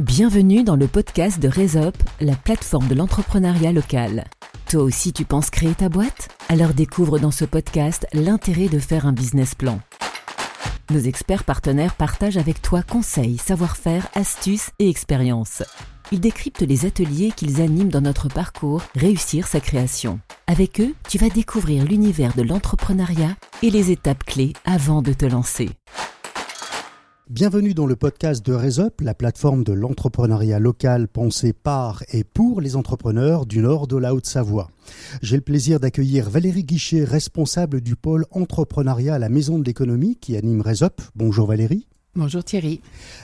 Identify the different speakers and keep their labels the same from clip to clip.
Speaker 1: Bienvenue dans le podcast de Resop, la plateforme de l'entrepreneuriat local. Toi aussi tu penses créer ta boîte? Alors découvre dans ce podcast l'intérêt de faire un business plan. Nos experts partenaires partagent avec toi conseils, savoir-faire, astuces et expériences. Ils décryptent les ateliers qu'ils animent dans notre parcours Réussir sa création. Avec eux, tu vas découvrir l'univers de l'entrepreneuriat et les étapes clés avant de te lancer.
Speaker 2: Bienvenue dans le podcast de Resop, la plateforme de l'entrepreneuriat local pensée par et pour les entrepreneurs du nord de la Haute-Savoie. J'ai le plaisir d'accueillir Valérie Guichet, responsable du pôle entrepreneuriat à la Maison de l'économie qui anime Resop. Bonjour Valérie.
Speaker 3: Bonjour Thierry.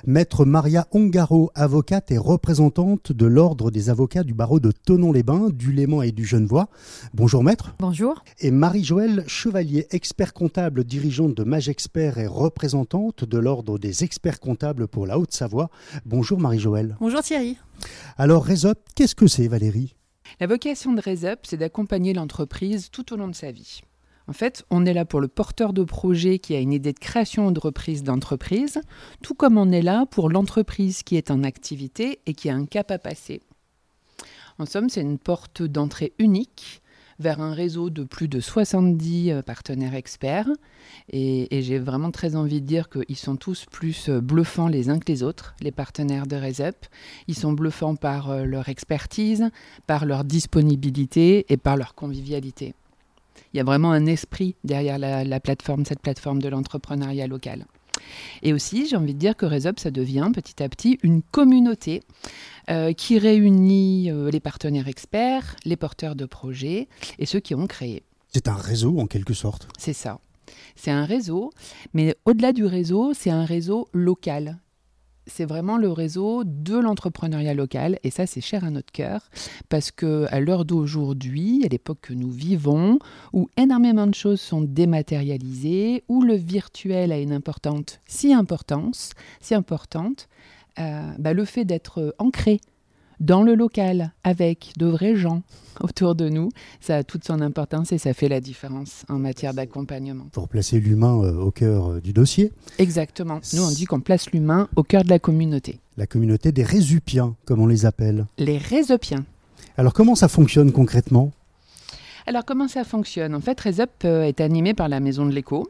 Speaker 2: Maître Maria Ongaro, avocate et représentante de l'Ordre des avocats du barreau de Tonon-les-Bains, du Léman et du Genevois. Bonjour Maître.
Speaker 3: Bonjour.
Speaker 2: Et Marie-Joëlle Chevalier, expert comptable, dirigeante de Magexpert et représentante de l'Ordre des experts comptables pour la Haute-Savoie. Bonjour Marie-Joëlle.
Speaker 4: Bonjour Thierry.
Speaker 2: Alors Resop, qu'est-ce que c'est Valérie?
Speaker 3: La vocation de Resop, c'est d'accompagner l'entreprise tout au long de sa vie. En fait, on est là pour le porteur de projet qui a une idée de création ou de reprise d'entreprise, tout comme on est là pour l'entreprise qui est en activité et qui a un cap à passer. En somme, c'est une porte d'entrée unique vers un réseau de plus de 70 euh, partenaires experts. Et, j'ai vraiment très envie de dire qu'ils sont tous plus euh, bluffants les uns que les autres, les partenaires de RESUP. Ils sont bluffants par euh, leur expertise, par leur disponibilité et par leur convivialité. Il y a vraiment un esprit derrière la, plateforme, cette plateforme de l'entrepreneuriat local. Et aussi, j'ai envie de dire que Resop, ça devient petit à petit une communauté euh, qui réunit euh, les partenaires experts, les porteurs de projets et ceux qui ont créé.
Speaker 2: C'est un réseau en quelque sorte.
Speaker 3: C'est ça. C'est un réseau, mais au-delà du réseau, c'est un réseau local c'est vraiment le réseau de l'entrepreneuriat local. Et ça c'est cher à notre cœur parce que à l'heure d'aujourd'hui, à l'époque que nous vivons, où énormément de choses sont dématérialisées, où le virtuel a une importante si importance, si importante, euh, bah, le fait d'être ancré dans le local, avec de vrais gens autour de nous, ça a toute son importance et ça fait la différence en matière d'accompagnement.
Speaker 2: Pour placer l'humain euh, au cœur euh, du dossier.
Speaker 3: Exactement. Nous, on dit qu'on place l'humain au cœur de la communauté.
Speaker 2: La communauté des résupiens, comme on les appelle.
Speaker 3: Les résupiens.
Speaker 2: Alors comment ça fonctionne concrètement?
Speaker 3: Alors comment ça fonctionne? En fait, Resup euh, est animé par la Maison de l'Écho.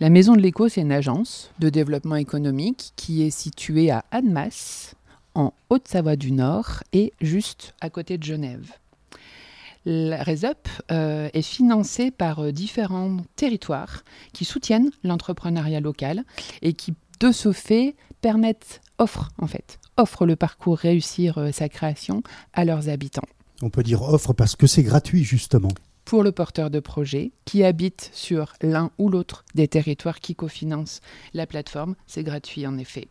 Speaker 3: La Maison de l'Écho, c'est une agence de développement économique qui est située à Annemasse, en Haute-Savoie du Nord et juste à côté de Genève. La RESUP euh, est financée par euh, différents territoires qui soutiennent l'entrepreneuriat local et qui, de ce fait, permettent, offrent en fait, offrent le parcours réussir euh, sa création à leurs habitants.
Speaker 2: On peut dire offre parce que c'est gratuit justement.
Speaker 3: Pour le porteur de projet qui habite sur l'un ou l'autre des territoires qui cofinancent la plateforme, c'est gratuit en effet.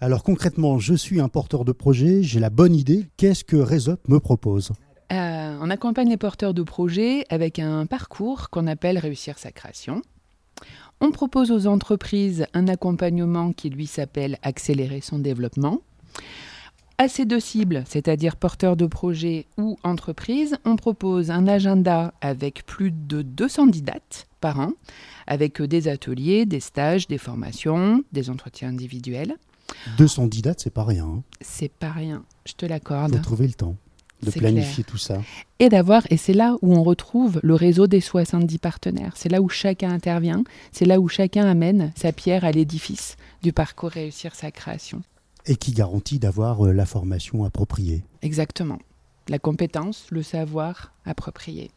Speaker 2: Alors concrètement, je suis un porteur de projet, j'ai la bonne idée. Qu'est-ce que Resop me propose?
Speaker 3: Euh, On accompagne les porteurs de projet avec un parcours qu'on appelle Réussir sa création. On propose aux entreprises un accompagnement qui lui s'appelle Accélérer son développement. À ces deux cibles, c'est-à-dire porteurs de projet ou entreprises, on propose un agenda avec plus de 210 dates par an, avec des ateliers, des stages, des formations, des entretiens individuels.
Speaker 2: 210 dates, c'est pas rien. Hein.
Speaker 3: C'est pas rien, je te l'accorde.
Speaker 2: Faut trouver le temps de planifier tout ça.
Speaker 3: Et d'avoir, et c'est là où on retrouve le réseau des 70 partenaires. C'est là où chacun intervient, c'est là où chacun amène sa pierre à l'édifice du parcours réussir sa création.
Speaker 2: Et qui garantit d'avoir euh, la formation appropriée.
Speaker 3: Exactement. La compétence, le savoir approprié.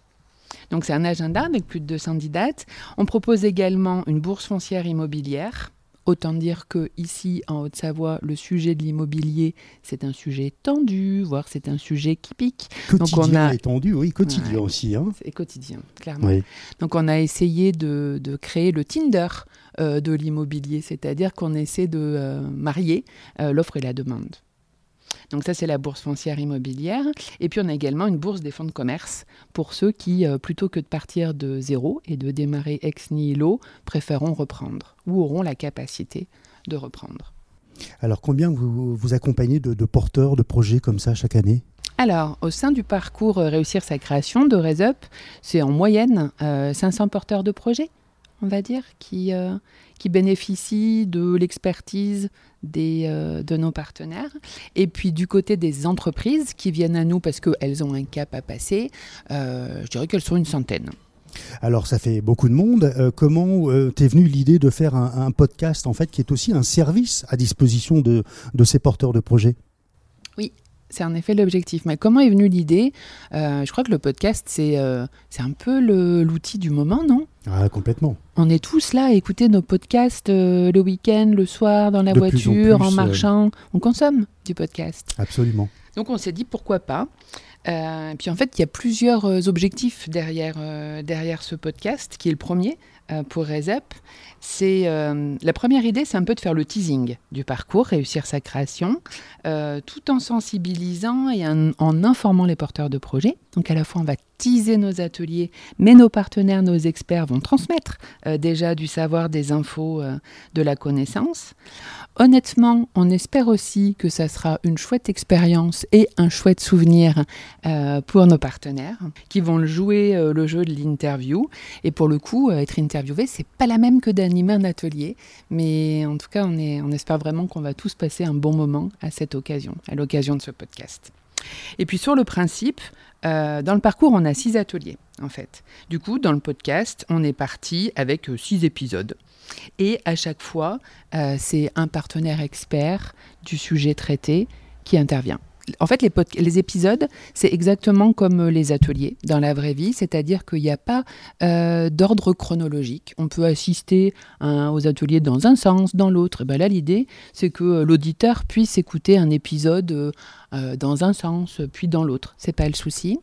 Speaker 3: Donc c'est un agenda avec plus de 210 dates. On propose également une bourse foncière immobilière Autant dire que ici en Haute-Savoie, le sujet de l'immobilier, c'est un sujet tendu, voire c'est un sujet qui pique.
Speaker 2: Quotidien Donc on a... et tendu, oui, quotidien aussi. Hein.
Speaker 3: C'est quotidien, clairement. Donc on a essayé de, créer le Tinder euh, de l'immobilier, c'est-à-dire qu'on essaie de euh, marier euh, l'offre et la demande. Donc ça, c'est la bourse foncière immobilière. Et puis on a également une bourse des fonds de commerce pour ceux qui, euh, plutôt que de partir de zéro et de démarrer ex nihilo, préféreront reprendre ou auront la capacité de reprendre.
Speaker 2: Alors combien vous, vous accompagnez de, porteurs de projets comme ça chaque année?
Speaker 3: Alors, au sein du parcours Réussir sa création de RESUP, c'est en moyenne 500 euh, porteurs de projets on va dire, qui, qui bénéficient de l'expertise des, de nos partenaires. Et puis du côté des entreprises qui viennent à nous parce qu'elles ont un cap à passer, je dirais qu'elles sont une centaine.
Speaker 2: Alors ça fait beaucoup de monde. Euh, comment euh, t'es venu l'idée de faire un, podcast en fait qui est aussi un service à disposition de, ces porteurs de projets?
Speaker 3: Oui, c'est en effet l'objectif. Mais comment est venue l'idée? Euh, Je crois que le podcast, c'est c'est un peu l'outil du moment, non?
Speaker 2: Ah, complètement.
Speaker 3: On est tous là à écouter nos podcasts le week-end, le soir, dans la voiture, en, marchant. On consomme du podcast.
Speaker 2: Absolument.
Speaker 3: Donc on s'est dit pourquoi pas? Euh, puis en fait, il y a plusieurs euh, objectifs derrière, euh, derrière ce podcast, qui est le premier pour RESEP. C'est la première idée, c'est un peu de faire le teasing du parcours, réussir sa création, tout en sensibilisant et en, informant les porteurs de projets. Donc à la fois, on va teaser nos ateliers, mais nos partenaires, nos experts vont transmettre déjà du savoir, des infos, de la connaissance. Honnêtement, on espère aussi que ça sera une chouette expérience et un chouette souvenir euh, pour nos partenaires qui vont jouer euh, le jeu de l'interview. Et pour le coup, euh, être interviewé, c'est pas la même que d'animer un atelier. Mais en tout cas, on, espère vraiment qu'on va tous passer un bon moment à cette occasion, à l'occasion de ce podcast. Et puis sur le principe, dans le parcours, on a six ateliers en fait. Du coup, dans le podcast, on est parti avec six épisodes. Et à chaque fois, euh, c'est un partenaire expert du sujet traité qui intervient. En fait, les, épisodes, c'est exactement comme les ateliers dans la vraie vie, c'est-à-dire qu'il n'y a pas euh, d'ordre chronologique. On peut assister aux ateliers dans un sens, dans l'autre. Ben là, l'idée, c'est que l'auditeur puisse écouter un épisode euh, dans un sens, puis dans l'autre. C'est pas le souci.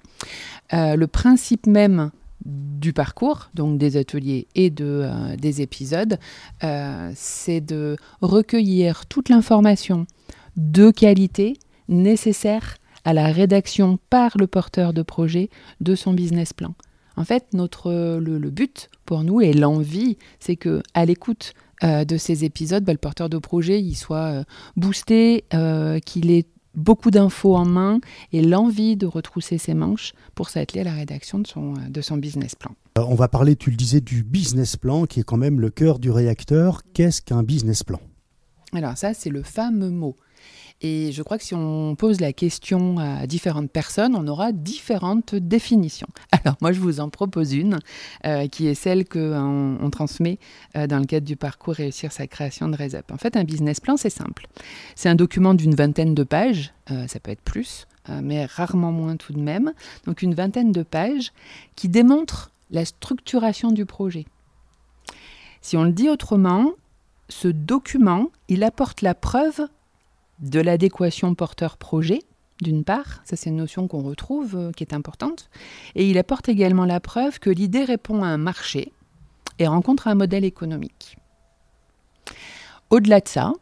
Speaker 3: le principe même du parcours, donc des ateliers et de, euh, des épisodes, euh, c'est de recueillir toute l'information de qualité nécessaire à la rédaction par le porteur de projet de son business plan. En fait, notre, le, but pour nous et l'envie, c'est que à l'écoute euh, de ces épisodes, bah, le porteur de projet il soit boosté, qu'il ait beaucoup d'infos en main et l'envie de retrousser ses manches pour s'atteler à la rédaction de son, euh, de son business plan.
Speaker 2: Euh, on va parler, tu le disais, du business plan qui est quand même le cœur du réacteur. Qu'est-ce qu'un business plan?
Speaker 3: Alors ça, c'est le fameux mot. Et je crois que si on pose la question à différentes personnes, on aura différentes définitions. Alors moi, je vous en propose une, euh, qui est celle qu'on on transmet euh, dans le cadre du parcours Réussir sa création de RESEP. En fait, un business plan, c'est simple. C'est un document d'une vingtaine de pages, euh, ça peut être plus, mais rarement moins tout de même. Donc une vingtaine de pages qui démontre la structuration du projet. Si on le dit autrement, ce document, il apporte la preuve de l'adéquation porteur-projet, d'une part, ça c'est une notion qu'on retrouve, euh, qui est importante, et il apporte également la preuve que l'idée répond à un marché et rencontre un modèle économique. Au-delà de ça,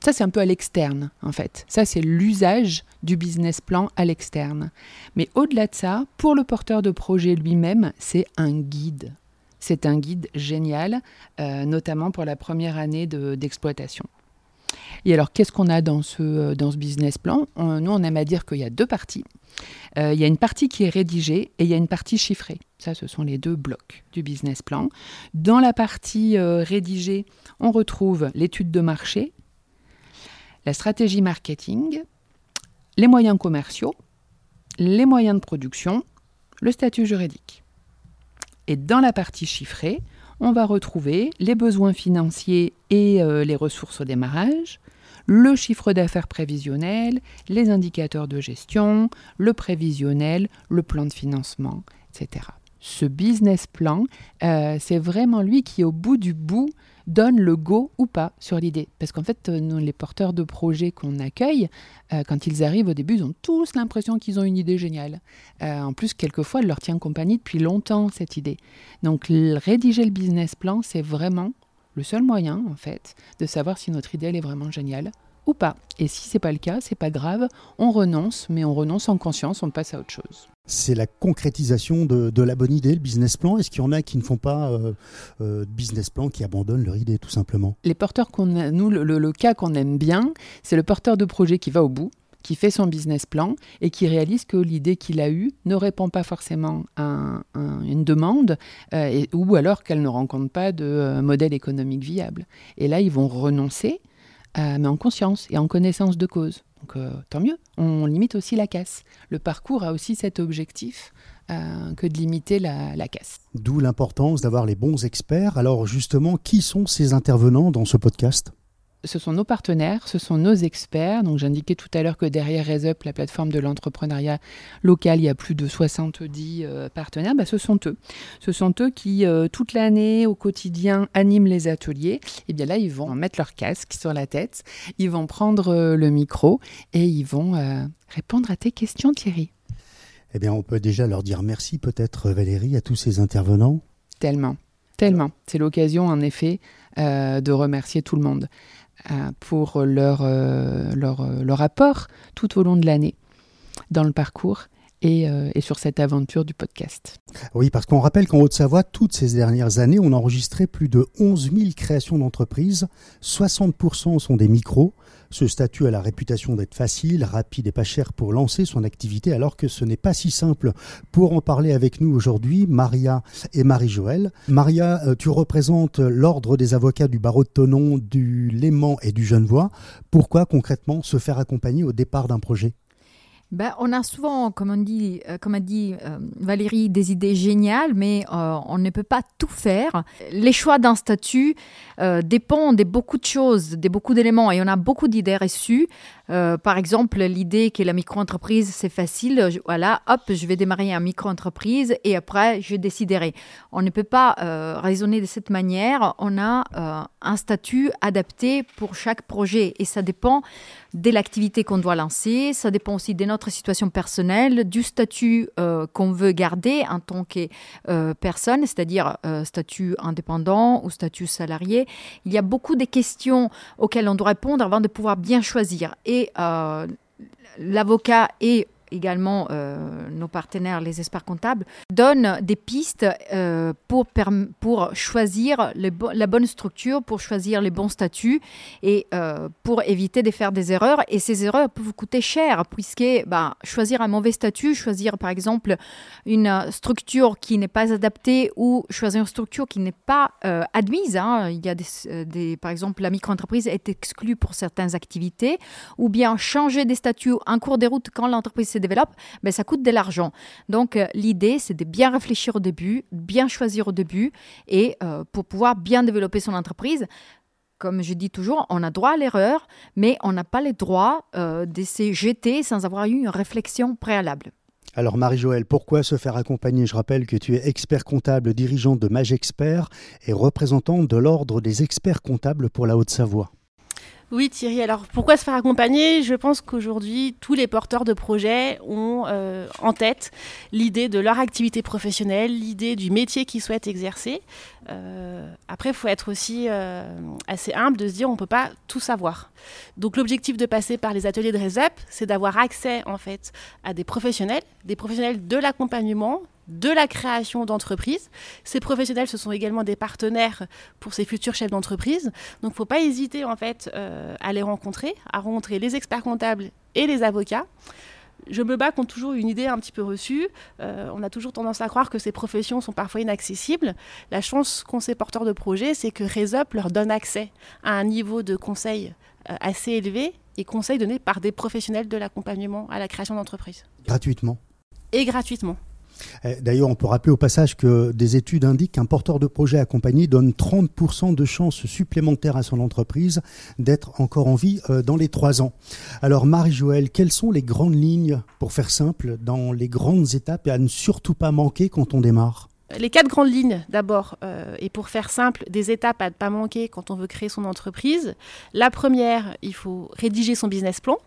Speaker 3: ça c'est un peu à l'externe en fait, ça c'est l'usage du business plan à l'externe. Mais au-delà de ça, pour le porteur de projet lui-même, c'est un guide. C'est un guide génial, euh, notamment pour la première année d'exploitation. Et alors, qu'est-ce qu'on a dans ce, euh, dans ce business plan Nous, on aime à dire qu'il y a deux parties. Euh, il y a une partie qui est rédigée et il y a une partie chiffrée. Ça, ce sont les deux blocs du business plan. Dans la partie euh, rédigée, on retrouve l'étude de marché, la stratégie marketing, les moyens commerciaux, les moyens de production, le statut juridique. Et dans la partie chiffrée, on va retrouver les besoins financiers et euh, les ressources au démarrage, le chiffre d'affaires prévisionnel, les indicateurs de gestion, le prévisionnel, le plan de financement, etc. Ce business plan, euh, c'est vraiment lui qui, au bout du bout, donne le go ou pas sur l'idée. Parce qu'en fait, euh, nous, les porteurs de projets qu'on accueille, euh, quand ils arrivent au début, ils ont tous l'impression qu'ils ont une idée géniale. Euh, en plus, quelquefois, elle leur tient compagnie depuis longtemps, cette idée. Donc, rédiger le business plan, c'est vraiment le seul moyen, en fait, de savoir si notre idée, elle est vraiment géniale ou pas. Et si c'est pas le cas, c'est pas grave, on renonce, mais on renonce en conscience, on passe à autre chose
Speaker 2: c'est la concrétisation de, la bonne idée, le business plan Est-ce qu'il y en a qui ne font pas euh, euh, business plan, qui abandonnent leur idée tout simplement?
Speaker 3: Les porteurs qu'on nous, le, cas qu'on aime bien, c'est le porteur de projet qui va au bout, qui fait son business plan et qui réalise que l'idée qu'il a eue ne répond pas forcément à, une demande euh, ou alors qu'elle ne rencontre pas de euh, modèle économique viable. Et là, ils vont renoncer, euh, mais en conscience et en connaissance de cause. Donc tant mieux, on limite aussi la casse. Le parcours a aussi cet objectif que de limiter la casse.
Speaker 2: D'où l'importance d'avoir les bons experts. Alors justement, qui sont ces intervenants dans ce podcast?
Speaker 3: Ce sont nos partenaires, ce sont nos experts. Donc j'indiquais tout à l'heure que derrière RaisUp, la plateforme de l'entrepreneuriat local, il y a plus de 70 euh, partenaires. Bah, ce sont eux. Ce sont eux qui, euh, toute l'année, au quotidien, animent les ateliers. Et bien là, ils vont mettre leur casque sur la tête, ils vont prendre euh, le micro et ils vont répondre à tes questions, Thierry.
Speaker 2: Eh bien, on peut déjà leur dire merci peut-être, Valérie, à tous ces intervenants.
Speaker 3: Tellement, tellement. C'est l'occasion, en effet, de remercier tout le monde. Euh, pour leur, euh, leur, euh, leur, apport tout au long de l'année dans le parcours. Et, et, sur cette aventure du podcast.
Speaker 2: Oui, parce qu'on rappelle qu'en Haute-Savoie, toutes ces dernières années, on a enregistré plus de 11 000 créations d'entreprises. 60% sont des micros, ce statut a la réputation d'être facile, rapide et pas cher pour lancer son activité, alors que ce n'est pas si simple. Pour en parler avec nous aujourd'hui, Maria et Marie-Joëlle. Maria, euh, tu représentes l'ordre des avocats du barreau de Tonon, du Léman et du Genevois. Pourquoi concrètement se faire accompagner au départ d'un projet?
Speaker 4: Ben, on a souvent, comme on dit, euh, comme a dit euh, Valérie, des idées géniales, mais euh, on ne peut pas tout faire. Les choix d'un statut dépendent de beaucoup de choses, de beaucoup d'éléments, et on a beaucoup d'idées reçues. Par exemple, l'idée que la micro-entreprise, c'est facile. voilà, hop, je vais démarrer une micro-entreprise et après, je déciderai. On ne peut pas raisonner de cette manière. On a un statut adapté pour chaque projet et ça dépend de l'activité qu'on doit lancer, ça dépend aussi de notre situation personnelle, du statut euh, qu'on veut garder en tant que euh, personne, c'est-à-dire euh, statut indépendant ou statut salarié. Il y a beaucoup de questions auxquelles on doit répondre avant de pouvoir bien choisir. L'avocat est également euh, nos partenaires, les experts comptables, donnent des pistes euh, pour, pour choisir la bonne structure, pour choisir les bons statuts et euh, pour éviter de faire des erreurs. Et ces erreurs peuvent vous coûter cher, puisque bah, choisir un mauvais statut, choisir par exemple une structure qui n'est pas adaptée ou choisir une structure qui n'est pas admise. Hein. Il y a des, par exemple, la micro-entreprise est exclue pour certaines activités, ou bien changer des statuts en cours de route quand l'entreprise s'est développe, mais ça coûte de l'argent. Donc euh, l'idée, c'est de bien réfléchir au début, bien choisir au début, et euh, pour pouvoir bien développer son entreprise. Comme je dis toujours, on a droit à l'erreur, mais on n'a pas le droit euh, de se jeter sans avoir eu une réflexion préalable.
Speaker 2: Alors Marie-Joëlle, pourquoi se faire accompagner? Je rappelle que tu es expert comptable, dirigeante de Magexpert et représentante de l'Ordre des experts comptables pour la Haute-Savoie.
Speaker 5: Oui Thierry, alors pourquoi se faire accompagner? Je pense qu'aujourd'hui, tous les porteurs de projets ont euh, en tête l'idée de leur activité professionnelle, l'idée du métier qu'ils souhaitent exercer. Euh, après, il faut être aussi euh, assez humble de se dire on ne peut pas tout savoir. Donc l'objectif de passer par les ateliers de RESUP, c'est d'avoir accès en fait à des professionnels, des professionnels de l'accompagnement, de la création d'entreprises. Ces professionnels, ce sont également des partenaires pour ces futurs chefs d'entreprise. Donc, il ne faut pas hésiter en fait euh, à les rencontrer, à rencontrer les experts comptables et les avocats. Je me bats contre toujours une idée un petit peu reçue. Euh, on a toujours tendance à croire que ces professions sont parfois inaccessibles. La chance qu'ont ces porteurs de projets, c'est que RESUP leur donne accès à un niveau de conseil euh, assez élevé et conseils donnés par des professionnels de l'accompagnement à la création d'entreprises.
Speaker 2: Gratuitement.
Speaker 5: Et gratuitement.
Speaker 2: Eh, d'ailleurs, on peut rappeler au passage que des études indiquent qu'un porteur de projet accompagné donne 30% de chances supplémentaires à son entreprise d'être encore en vie euh, dans les trois ans. Alors, Marie-Joëlle, quelles sont les grandes lignes, pour faire simple, dans les grandes étapes et à ne surtout pas manquer quand on démarre?
Speaker 5: Les quatre grandes lignes, d'abord, euh, et pour faire simple, des étapes à ne pas manquer quand on veut créer son entreprise. La première, il faut rédiger son business plan.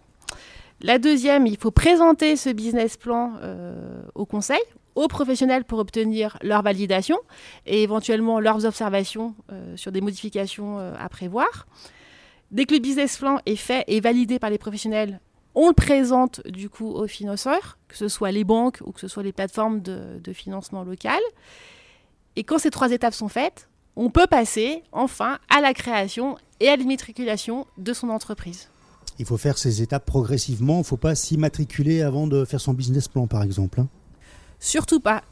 Speaker 5: La deuxième, il faut présenter ce business plan euh, au conseil, aux professionnels pour obtenir leur validation et éventuellement leurs observations euh, sur des modifications euh, à prévoir. Dès que le business plan est fait et validé par les professionnels, on le présente du coup aux financeurs, que ce soit les banques ou que ce soit les plateformes de, de financement local. Et quand ces trois étapes sont faites, on peut passer enfin à la création et à l'immatriculation de son entreprise.
Speaker 2: Il faut faire ces étapes progressivement. Il ne faut pas s'immatriculer avant de faire son business plan, par exemple. Hein.
Speaker 5: Surtout pas.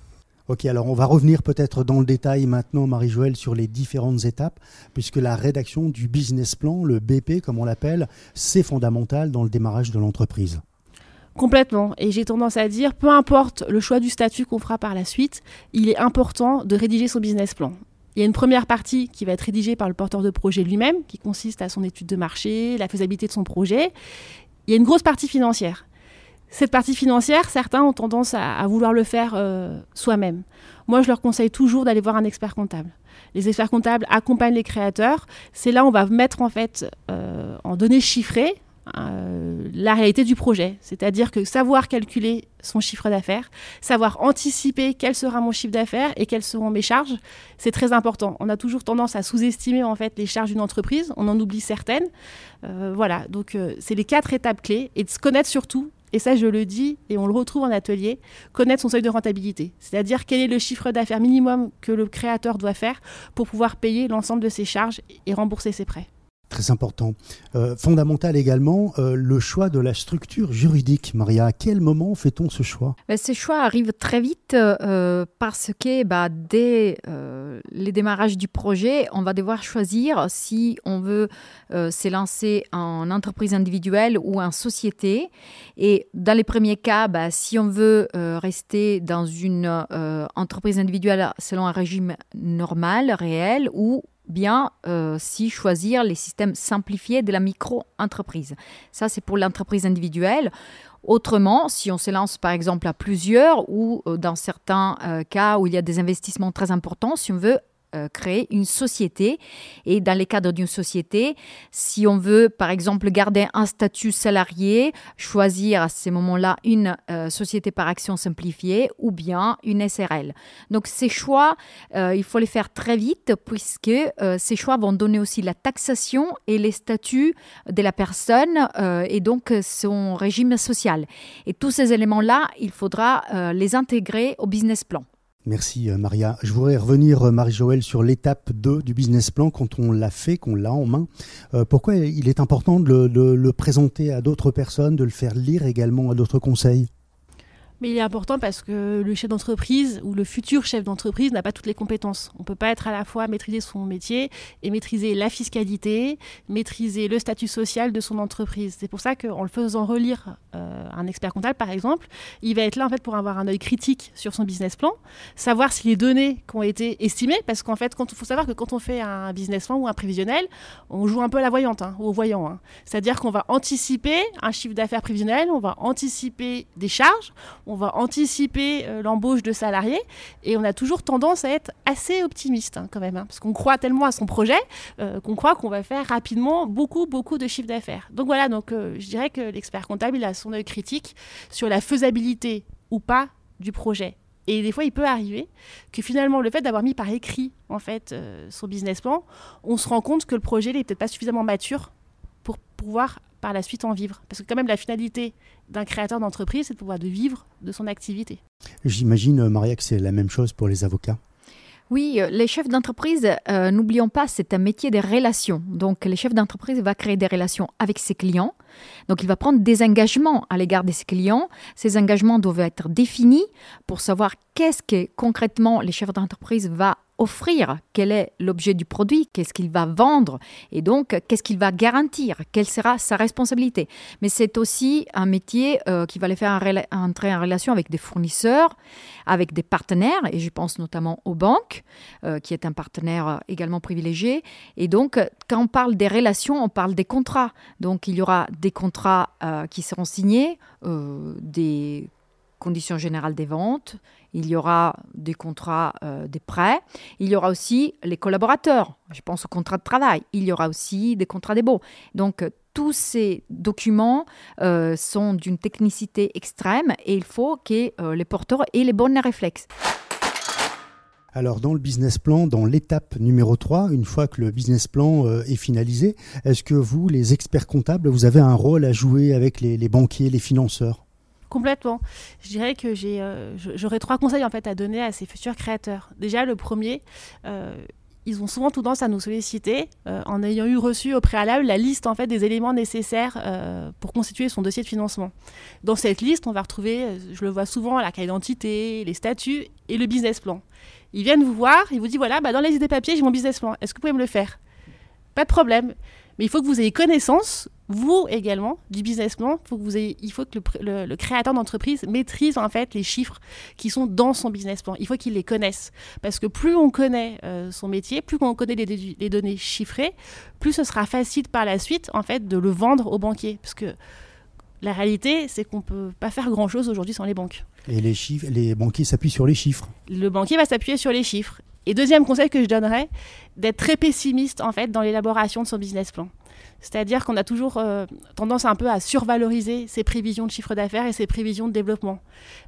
Speaker 2: Ok, alors on va revenir peut-être dans le détail maintenant, Marie-Joëlle, sur les différentes étapes, puisque la rédaction du business plan, le BP comme on l'appelle, c'est fondamental dans le démarrage de l'entreprise.
Speaker 5: Complètement. Et j'ai tendance à dire, peu importe le choix du statut qu'on fera par la suite, il est important de rédiger son business plan. Il y a une première partie qui va être rédigée par le porteur de projet lui-même, qui consiste à son étude de marché, la faisabilité de son projet. Il y a une grosse partie financière. Cette partie financière, certains ont tendance à, vouloir le faire euh, soi-même. Moi, je leur conseille toujours d'aller voir un expert comptable. Les experts comptables accompagnent les créateurs. C'est là où on va mettre en fait euh, en données chiffrées la réalité du projet. C'est-à-dire que savoir calculer son chiffre d'affaires, savoir anticiper quel sera mon chiffre d'affaires et quelles seront mes charges, c'est très important. On a toujours tendance à sous-estimer en fait les charges d'une entreprise, on en oublie certaines. Euh, voilà, donc euh, c'est les quatre étapes clés et de se connaître surtout. Et ça, je le dis, et on le retrouve en atelier, connaître son seuil de rentabilité. C'est-à-dire quel est le chiffre d'affaires minimum que le créateur doit faire pour pouvoir payer l'ensemble de ses charges et rembourser ses prêts.
Speaker 2: Très important. Euh, fondamental également, euh, le choix de la structure juridique. Maria, à quel moment fait-on ce choix?
Speaker 4: Ben, Ce choix arrive très vite euh, parce que bah, dès les démarrages du projet, on va devoir choisir si on veut s'élancer en entreprise individuelle ou en société. Et dans les premiers cas, bah, si on veut rester dans une entreprise individuelle selon un régime normal, réel, ou bien euh, si choisir les systèmes simplifiés de la micro-entreprise. Ça, c'est pour l'entreprise individuelle. Autrement, si on se lance par exemple à plusieurs ou euh, dans certains euh, cas où il y a des investissements très importants, si on veut créer une société. Et dans les cadres d'une société, si on veut, par exemple, garder un statut salarié, choisir à ces moments-là une euh, société par action simplifiée ou bien une SRL. Donc ces choix, euh, il faut les faire très vite puisque ces choix vont donner aussi la taxation et les statuts de la personne et donc son régime social. Et tous ces éléments-là, il faudra les intégrer au business plan.
Speaker 2: Merci euh, Maria. Je voudrais revenir, euh, Marie-Joëlle, sur l'étape 2 du business plan quand on l'a fait, qu'on l'a en main. Euh, pourquoi il est important de le présenter à d'autres personnes, de le faire lire également à d'autres conseils?
Speaker 5: Il est important parce que le chef d'entreprise ou le futur chef d'entreprise n'a pas toutes les compétences. On ne peut pas être à la fois maîtriser son métier et maîtriser la fiscalité, maîtriser le statut social de son entreprise. C'est pour ça qu'en le faisant relire euh, un expert comptable, par exemple, il va être là en fait pour avoir un œil critique sur son business plan, savoir si les données qui ont été estimées, parce qu'en fait, il faut savoir que quand on fait un business plan ou un prévisionnel, on joue un peu à la voyante hein, ou au voyant. Hein. C'est-à-dire qu'on va anticiper un chiffre d'affaires prévisionnel, on va anticiper des charges, on va anticiper euh, l'embauche de salariés et on a toujours tendance à être assez optimiste hein, quand même, hein, parce qu'on croit tellement à son projet euh, qu'on croit qu'on va faire rapidement beaucoup, beaucoup de chiffres d'affaires. Donc voilà, donc euh, je dirais que l'expert comptable, il a son œil critique sur la faisabilité ou pas du projet. Et des fois, il peut arriver que finalement, le fait d'avoir mis par écrit en fait son business plan, on se rend compte que le projet n'est peut-être pas suffisamment mature pour pouvoir par la suite en vivre. Parce que quand même, la finalité d'un créateur d'entreprise, c'est de pouvoir de vivre de son activité.
Speaker 2: J'imagine, Maria, que c'est la même chose pour les avocats.
Speaker 4: Oui, euh, les chefs d'entreprise, euh, n'oublions pas, c'est un métier des relations. Donc, les chefs d'entreprise va créer des relations avec ses clients. Donc, il va prendre des engagements à l'égard de ses clients. Ces engagements doivent être définis pour savoir qu'est-ce que concrètement les chefs d'entreprise va offrir, quel est l'objet du produit, qu'est-ce qu'il va vendre et donc qu'est-ce qu'il va garantir, quelle sera sa responsabilité. Mais c'est aussi un métier euh, qui va les faire entrer en relation avec des fournisseurs, avec des partenaires, et je pense notamment aux banques, euh, qui est un partenaire euh, également privilégié. Et donc, quand on parle des relations, on parle des contrats. Donc, il y aura des contrats qui seront signés, des conditions générales des ventes, il y aura des contrats euh, des prêts, il y aura aussi les collaborateurs, je pense au contrat de travail, il y aura aussi des contrats des baux. Donc euh, tous ces documents euh, sont d'une technicité extrême et il faut que les porteurs aient les bons réflexes.
Speaker 2: Alors dans le business plan, dans l'étape numéro 3, une fois que le business plan est finalisé, est-ce que vous, les experts comptables, vous avez un rôle à jouer avec les banquiers, les financeurs?
Speaker 5: Complètement. Je dirais que j'ai, euh, j'aurais trois conseils en fait à donner à ces futurs créateurs. Déjà, le premier, euh, ils ont souvent tendance à nous solliciter euh, en ayant eu reçu au préalable la liste en fait des éléments nécessaires euh, pour constituer son dossier de financement. Dans cette liste, on va retrouver, euh, je le vois souvent, la carte d'identité, les statuts et le business plan. Ils viennent vous voir, ils vous disent voilà, bah, dans les idées papier, j'ai mon business plan. Est-ce que vous pouvez me le faire? Pas de problème. Mais il faut que vous ayez connaissance, vous également, du business plan. Faut que vous ayez, il faut que le, créateur d'entreprise maîtrise en fait les chiffres qui sont dans son business plan. Il faut qu'il les connaisse. Parce que plus on connaît euh, son métier, plus on connaît les, données chiffrées, plus ce sera facile par la suite en fait de le vendre aux banquiers. Parce que la réalité, c'est qu'on ne peut pas faire grand-chose aujourd'hui sans les banques.
Speaker 2: Et les, chiffres, les banquiers s'appuient sur les chiffres.
Speaker 5: Le banquier va s'appuyer sur les chiffres. Et deuxième conseil que je donnerais, d'être très pessimiste en fait dans l'élaboration de son business plan. C'est-à-dire qu'on a toujours euh, tendance un peu à survaloriser ses prévisions de chiffre d'affaires et ses prévisions de développement.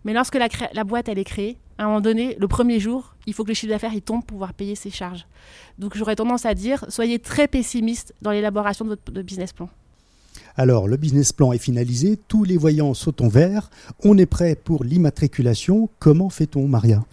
Speaker 5: Mais lorsque la, boîte elle est créée, à un moment donné, le premier jour, il faut que le chiffre d'affaires il tombe pour pouvoir payer ses charges. Donc j'aurais tendance à dire, soyez très pessimiste dans l'élaboration de votre business plan.
Speaker 2: Alors, le business plan est finalisé, tous les voyants sautent en vert, on est prêt pour l'immatriculation. Comment fait-on, Maria?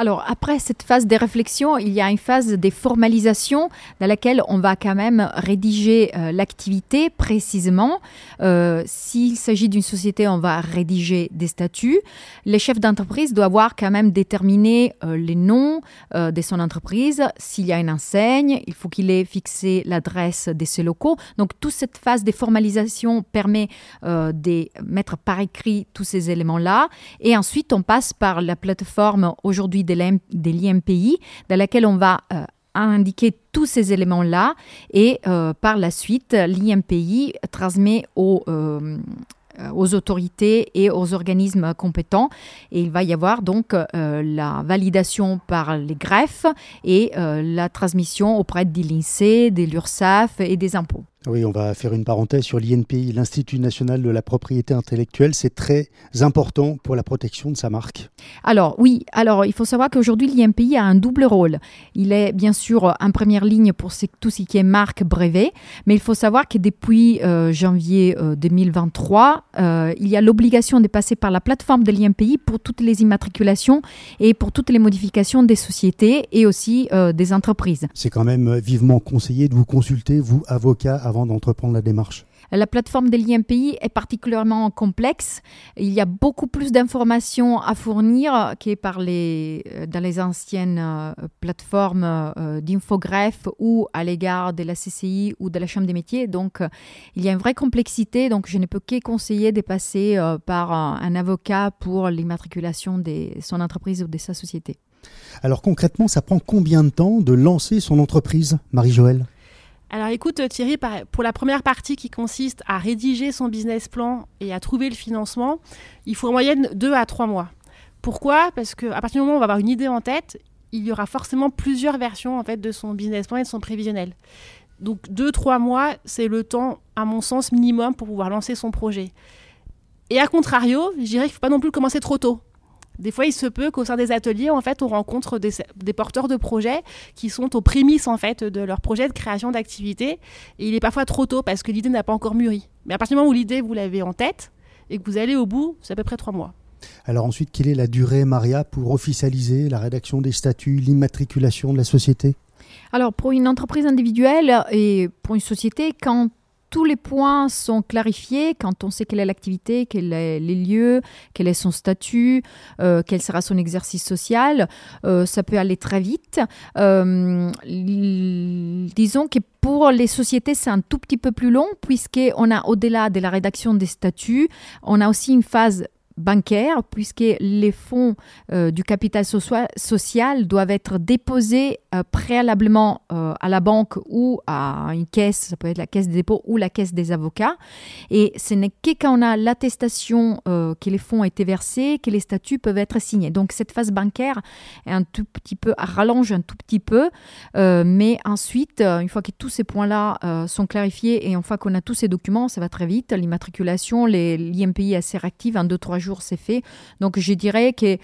Speaker 4: Alors après cette phase de réflexion, il y a une phase de formalisation dans laquelle on va quand même rédiger euh, l'activité précisément. Euh, s'il s'agit d'une société, on va rédiger des statuts. Les chefs d'entreprise doivent avoir quand même déterminé euh, les noms de son entreprise. S'il y a une enseigne, il faut qu'il ait fixé l'adresse de ses locaux. Donc toute cette phase de formalisation permet de mettre par écrit tous ces éléments-là. Et ensuite, on passe par la plateforme aujourd'hui de l'IMPI, dans laquelle on va euh, indiquer tous ces éléments-là et euh, par la suite, l'IMPI transmet aux, euh, aux autorités et aux organismes compétents et il va y avoir donc la validation par les greffes et la transmission auprès de l'INSEE, de l'URSSAF et des impôts.
Speaker 2: Oui, on va faire une parenthèse sur l'INPI, l'Institut national de la propriété intellectuelle. C'est très important pour la protection de sa marque.
Speaker 4: Alors oui, alors il faut savoir qu'aujourd'hui l'INPI a un double rôle. Il est bien sûr en première ligne pour tout ce qui est marque brevet, mais il faut savoir que depuis euh, janvier 2023, euh, euh, il y a l'obligation de passer par la plateforme de l'INPI pour toutes les immatriculations et pour toutes les modifications des sociétés et aussi des entreprises.
Speaker 2: C'est quand même vivement conseillé de vous consulter, vous, avocat, avant d'entreprendre la démarche
Speaker 4: la plateforme de l'IMPI est particulièrement complexe. Il y a beaucoup plus d'informations à fournir que par les, euh, dans les anciennes euh, plateformes euh, d'infogreffe ou à l'égard de la CCI ou de la Chambre des métiers. Donc, il y a une vraie complexité. Donc, je ne peux que conseiller de passer par un, avocat pour l'immatriculation de son entreprise ou de sa société.
Speaker 2: Alors concrètement, ça prend combien de temps de lancer son entreprise, Marie-Joëlle?
Speaker 5: Alors écoute Thierry, pour la première partie qui consiste à rédiger son business plan et à trouver le financement, il faut en moyenne deux à trois mois. Pourquoi? Parce qu'à partir du moment où on va avoir une idée en tête, il y aura forcément plusieurs versions en fait de son business plan et de son prévisionnel. Donc deux, trois mois, c'est le temps, à mon sens, minimum pour pouvoir lancer son projet. Et à contrario, je dirais qu'il ne faut pas non plus commencer trop tôt. Des fois, il se peut qu'au sein des ateliers, en fait, on rencontre des, porteurs de projets qui sont aux prémices en fait de leur projet de création d'activité. Et il est parfois trop tôt parce que l'idée n'a pas encore mûri. Mais à partir du moment où l'idée vous l'avez en tête et que vous allez au bout, c'est à peu près trois mois.
Speaker 2: Alors ensuite, quelle est la durée, Maria, pour officialiser la rédaction des statuts, l'immatriculation de la société?
Speaker 4: Alors, pour une entreprise individuelle et pour une société, quand tous les points sont clarifiés quand on sait quelle est l'activité, quels sont les lieux, quel est son statut, euh, quel sera son exercice social. Euh, ça peut aller très vite. Euh, disons que pour les sociétés, c'est un tout petit peu plus long puisqu'on a au-delà de la rédaction des statuts, on a aussi une phase bancaire, puisque les fonds euh, du capital social doivent être déposés euh, préalablement euh, à la banque ou à une caisse, ça peut être la caisse des dépôts ou la caisse des avocats. Et ce n'est que quand on a l'attestation que les fonds ont été versés que les statuts peuvent être signés. Donc cette phase bancaire est un tout petit peu, rallonge un tout petit peu, mais ensuite, une fois que tous ces points-là sont clarifiés et une fois qu'on a tous ces documents, ça va très vite. L'immatriculation, l'IMPI est assez réactive, en deux, trois c'est fait. Donc je dirais que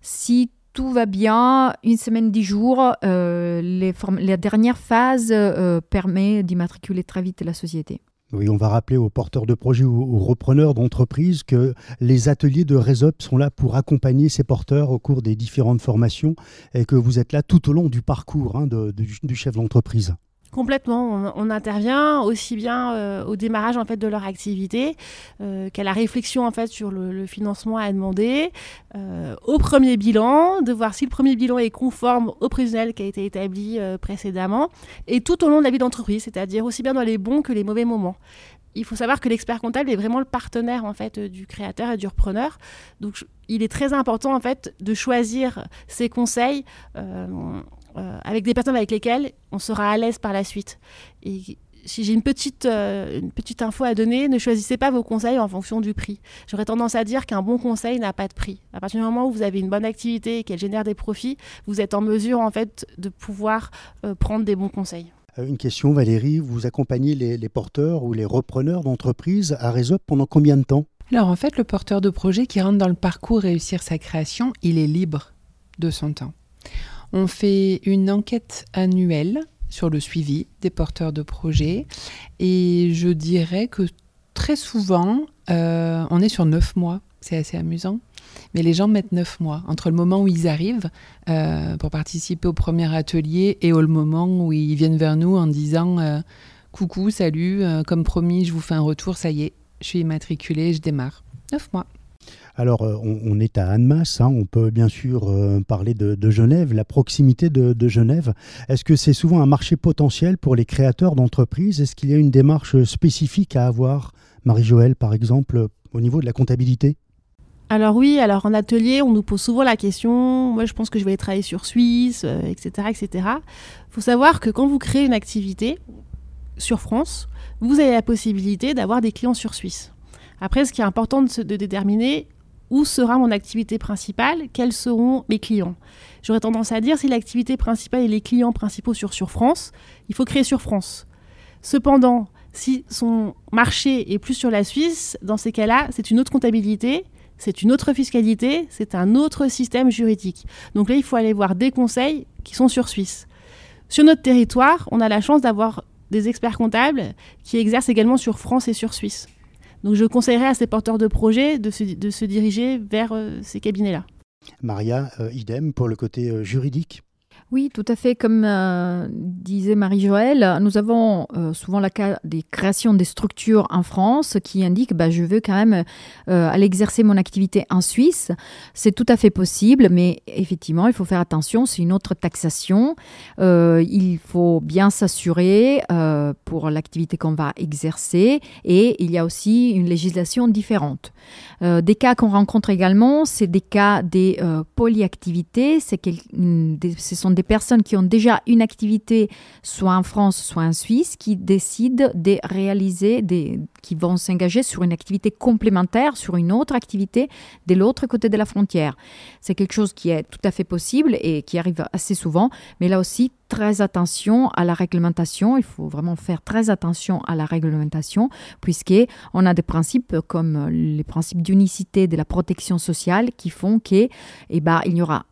Speaker 4: si tout va bien, une semaine, dix jours, euh, la dernière phase euh, permet d'immatriculer très vite la société.
Speaker 2: Oui, on va rappeler aux porteurs de projets ou aux repreneurs d'entreprises que les ateliers de Resop sont là pour accompagner ces porteurs au cours des différentes formations et que vous êtes là tout au long du parcours hein, du chef d'entreprise.
Speaker 5: Complètement, on, intervient aussi bien euh, au démarrage en fait de leur activité euh, qu'à la réflexion en fait sur le, financement à demander, euh, au premier bilan, de voir si le premier bilan est conforme au prévisionnel qui a été établi précédemment, et tout au long de la vie d'entreprise, c'est-à-dire aussi bien dans les bons que les mauvais moments. Il faut savoir que l'expert comptable est vraiment le partenaire en fait du créateur et du repreneur. Donc il est très important en fait de choisir ses conseils avec des personnes avec lesquelles on sera à l'aise par la suite. Et si j'ai une petite, euh, une petite info à donner, ne choisissez pas vos conseils en fonction du prix. J'aurais tendance à dire qu'un bon conseil n'a pas de prix. À partir du moment où vous avez une bonne activité et qu'elle génère des profits, vous êtes en mesure en fait de pouvoir euh, prendre des bons conseils.
Speaker 2: Une question, Valérie, vous accompagnez les, les porteurs ou les repreneurs d'entreprises à Réseau pendant combien de temps?
Speaker 3: Alors en fait, le porteur de projet qui rentre dans le parcours réussir sa création, il est libre de son temps. On fait une enquête annuelle sur le suivi des porteurs de projets et je dirais que très souvent, euh, on est sur neuf mois. C'est assez amusant. Mais les gens mettent neuf mois entre le moment où ils arrivent euh, pour participer au premier atelier et au moment où ils viennent vers nous en disant euh, Coucou, salut, comme promis, je vous fais un retour, ça y est, je suis immatriculé, je démarre. Neuf mois.
Speaker 2: Alors, euh, on, est à Annemasse, hein, on peut bien sûr euh, parler de, Genève, la proximité de, Genève. Est-ce que c'est souvent un marché potentiel pour les créateurs d'entreprises? Est-ce qu'il y a une démarche spécifique à avoir, Marie-Joëlle, par exemple, au niveau de la comptabilité?
Speaker 5: Alors oui, alors en atelier, on nous pose souvent la question, moi je pense que je vais travailler sur Suisse, etc. Etc. Il faut savoir que quand vous créez une activité sur France, vous avez la possibilité d'avoir des clients sur Suisse. Après, ce qui est important de, de déterminer, où sera mon activité principale, quels seront mes clients. J'aurais tendance à dire si l'activité principale et les clients principaux sur sur France, il faut créer sur France. Cependant, si son marché est plus sur la Suisse, dans ces cas-là, c'est une autre comptabilité, c'est une autre fiscalité, c'est un autre système juridique. Donc là, il faut aller voir des conseils qui sont sur Suisse. Sur notre territoire, on a la chance d'avoir des experts comptables qui exercent également sur France et sur Suisse. Donc je conseillerais à ces porteurs de projets de se, diriger vers euh, ces cabinets-là.
Speaker 2: Maria, euh, idem pour le côté euh, juridique
Speaker 4: oui, tout à fait. Comme euh, disait Marie-Joëlle, nous avons euh, souvent le cas des créations des structures en France qui indiquent bah, je veux quand même euh, aller exercer mon activité en Suisse. C'est tout à fait possible, mais effectivement, il faut faire attention. C'est une autre taxation. il faut bien s'assurer pour l'activité qu'on va exercer et il y a aussi une législation différente. des cas qu'on rencontre également, c'est des cas des polyactivités. Ce sont des personnes qui ont déjà une activité, soit en France, soit en Suisse, qui décident de réaliser, des, qui vont s'engager sur une activité complémentaire, sur une autre activité de l'autre côté de la frontière. C'est quelque chose qui est tout à fait possible et qui arrive assez souvent, mais là aussi, très attention à la réglementation. Il faut vraiment faire très attention à la réglementation, puisqu'on a des principes comme les principes d'unicité de la protection sociale qui font qu'il eh ben, y aura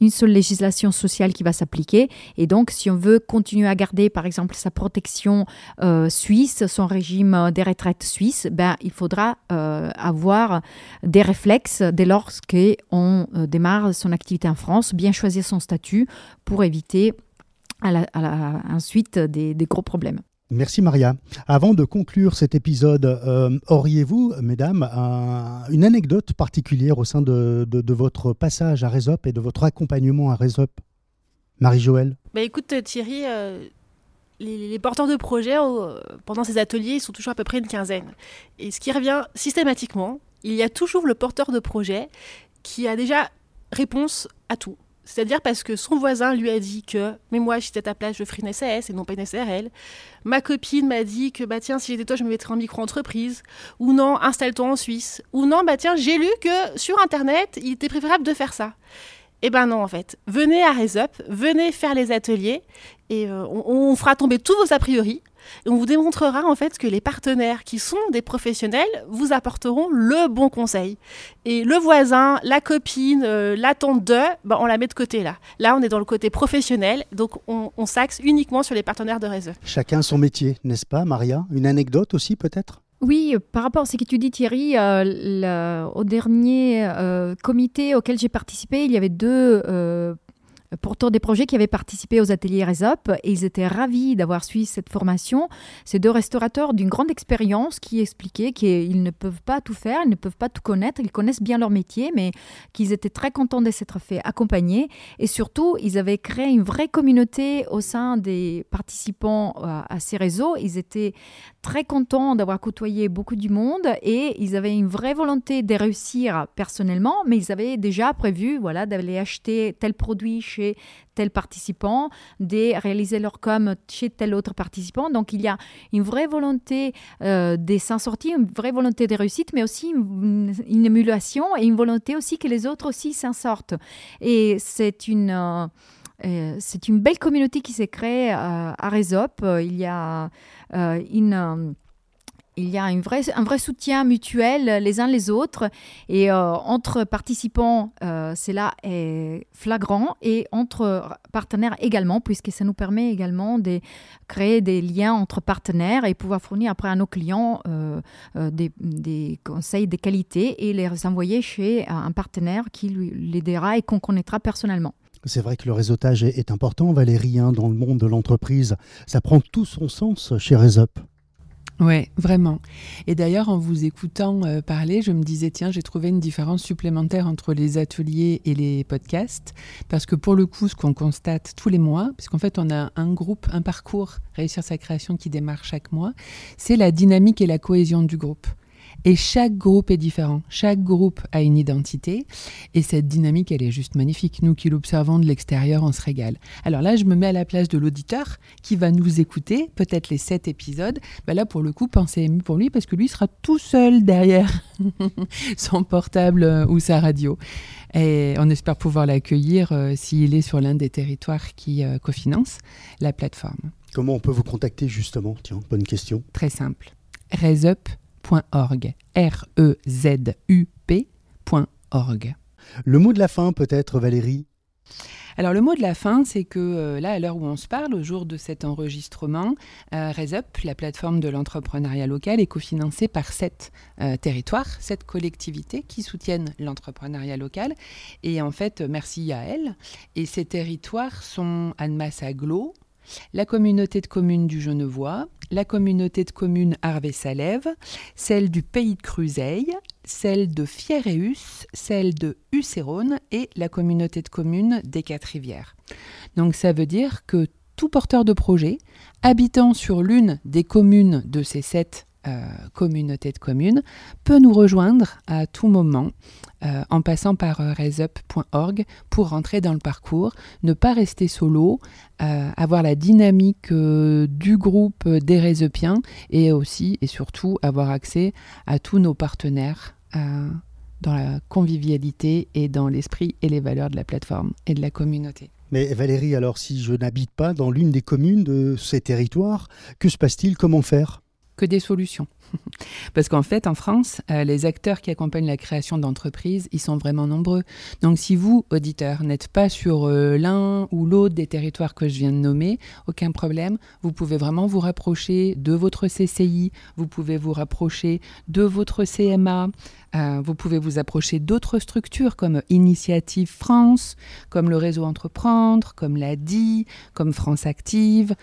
Speaker 4: une seule législation sociale qui va s'appliquer. Et donc, si on veut continuer à garder, par exemple, sa protection euh, suisse, son régime des retraites suisse, ben, il faudra euh, avoir des réflexes dès lors qu'on euh, démarre son activité en France, bien choisir son statut pour éviter à la, ensuite des gros problèmes.
Speaker 2: Merci Maria. Avant de conclure cet épisode, euh, auriez-vous, mesdames, une anecdote particulière au sein de, votre passage à Résop et de votre accompagnement à Résop Marie-Joëlle?
Speaker 5: Bah Écoute Thierry, euh, les, porteurs de projets, pendant ces ateliers, ils sont toujours à peu près une quinzaine. Et ce qui revient systématiquement, il y a toujours le porteur de projet qui a déjà réponse à tout. C'est-à-dire parce que son voisin lui a dit que, mais moi, j'étais à ta place, je ferai une SAS et non pas une SRL. Ma copine m'a dit que, bah tiens, si j'étais toi, je me mettrais en micro-entreprise. Ou non, installe-toi en Suisse. Ou non, bah tiens, j'ai lu que sur Internet, il était préférable de faire ça. Eh ben non, en fait. Venez à Resup, venez faire les ateliers et euh, on, fera tomber tous vos a priori. Et on vous démontrera en fait que les partenaires qui sont des professionnels vous apporteront le bon conseil. Et le voisin, la copine, euh, l'attente de, ben, on la met de côté là. Là, on est dans le côté professionnel, donc on, s'axe uniquement sur les partenaires de réseau.
Speaker 2: Chacun son métier, n'est-ce pas, Maria? Une anecdote aussi peut-être?
Speaker 4: Oui, par rapport à ce que tu dis Thierry, euh, au dernier euh, comité auquel j'ai participé, il y avait deux pourtant des projets qui avaient participé aux ateliers RESOP et ils étaient ravis d'avoir suivi cette formation. Ces deux restaurateurs d'une grande expérience qui expliquaient qu'ils ne peuvent pas tout faire, ils ne peuvent pas tout connaître, ils connaissent bien leur métier, mais qu'ils étaient très contents de s'être fait accompagner et surtout ils avaient créé une vraie communauté au sein des participants euh, à ces réseaux. Ils étaient très contents d'avoir côtoyé beaucoup du monde et ils avaient une vraie volonté de réussir personnellement, mais ils avaient déjà prévu voilà, d'aller acheter tel produit chez tel participant, de réaliser leur com chez tel autre participant. Donc il y a une vraie volonté euh, de s'en sortir, une vraie volonté de réussite, mais aussi une, émulation et une volonté aussi que les autres aussi s'en sortent. Et c'est une... Euh, euh, c'est une belle communauté qui s'est créée à Resop. Il y a une il y a un vrai, soutien mutuel euh, les uns les autres. Et euh, entre participants, euh, c'est là est flagrant. Et entre partenaires également, puisque ça nous permet également de créer des liens entre partenaires et pouvoir fournir après à nos clients des, conseils de qualité et les envoyer chez un partenaire qui l'aidera et qu'on connaîtra personnellement.
Speaker 2: C'est vrai que le réseautage est important, Valérie, hein, dans le monde de l'entreprise. Ça prend tout son sens chez Resop.
Speaker 3: Oui, vraiment. Et d'ailleurs, en vous écoutant euh, parler, je me disais, tiens, j'ai trouvé une différence supplémentaire entre les ateliers et les podcasts, parce que pour le coup, ce qu'on constate tous les mois, puisqu'en fait, on a un groupe, un parcours, réussir sa création qui démarre chaque mois, c'est la dynamique et la cohésion du groupe. Et chaque groupe est différent. Chaque groupe a une identité. Et cette dynamique, elle est juste magnifique. Nous qui l'observons de l'extérieur, on se régale. Alors là, je me mets à la place de l'auditeur qui va nous écouter, peut-être les sept épisodes. Ben là, pour le coup, pensez ému pour lui parce que lui sera tout seul derrière son portable euh, ou sa radio. Et on espère pouvoir l'accueillir euh, s'il est sur l'un des territoires qui euh, cofinancent la plateforme.
Speaker 2: Comment on peut vous contacter justement? Tiens, bonne question.
Speaker 3: Très simple. RaiseUp R-E-Z-U-P.org.
Speaker 2: Le mot de la fin peut-être, Valérie?
Speaker 3: Alors le mot de la fin, c'est que euh, là, à l'heure où on se parle, au jour de cet enregistrement, euh, la plateforme de l'entrepreneuriat local, est cofinancée par sept euh, territoires, sept collectivités qui soutiennent l'entrepreneuriat local. Et en fait, merci à elles. Et ces territoires sont Annemasse Aglo, la communauté de communes du Genevois, la communauté de communes Arvé-Salève, celle du Pays de Cruzeil, celle de Fieréus, celle de Hussérone et la communauté de communes des Quatre-Rivières. Donc ça veut dire que tout porteur de projet habitant sur l'une des communes de ces sept euh, communautés de communes peut nous rejoindre à tout moment euh, en passant par euh, resup.org pour rentrer dans le parcours, ne pas rester solo, euh, avoir la dynamique du groupe des Résepiens et aussi et surtout avoir accès à tous nos partenaires dans la convivialité et dans l'esprit et les valeurs de la plateforme et de la communauté.
Speaker 2: Mais Valérie, alors si je n'habite pas dans l'une des communes de ces territoires, que se passe-t-il? Comment faire?
Speaker 3: Que des solutions. Parce qu'en fait, en France, euh, les acteurs qui accompagnent la création d'entreprises, ils sont vraiment nombreux. Donc si vous, auditeurs, n'êtes pas sur euh, l'un ou l'autre des territoires que je viens de nommer, aucun problème. Vous pouvez vraiment vous rapprocher de votre CCI, vous pouvez vous rapprocher de votre CMA, euh, vous pouvez vous approcher d'autres structures comme Initiative France, comme le réseau Entreprendre, comme la DI, comme France Active,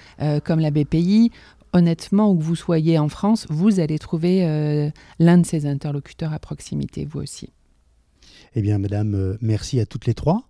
Speaker 3: comme la BPI honnêtement, où que vous soyez en France, vous allez trouver euh, l'un de ces interlocuteurs à proximité, vous aussi.
Speaker 2: Eh bien, madame, euh, merci à toutes les trois.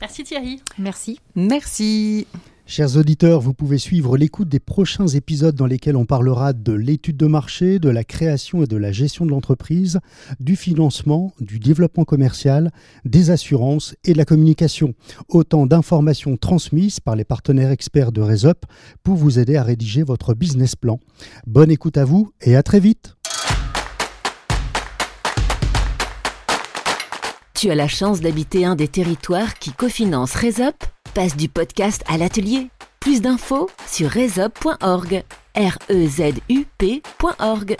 Speaker 5: Merci Thierry.
Speaker 4: Merci.
Speaker 3: Merci.
Speaker 2: Chers auditeurs, vous pouvez suivre l'écoute des prochains épisodes dans lesquels on parlera de l'étude de marché, de la création et de la gestion de l'entreprise, du financement, du développement commercial, des assurances et de la communication. Autant d'informations transmises par les partenaires experts de Resop pour vous aider à rédiger votre business plan. Bonne écoute à vous et à très vite.
Speaker 1: Tu as la chance d'habiter un des territoires qui cofinancent Resop passe du podcast à l'atelier. Plus d'infos sur resop.org. R-E-Z-U-P.org.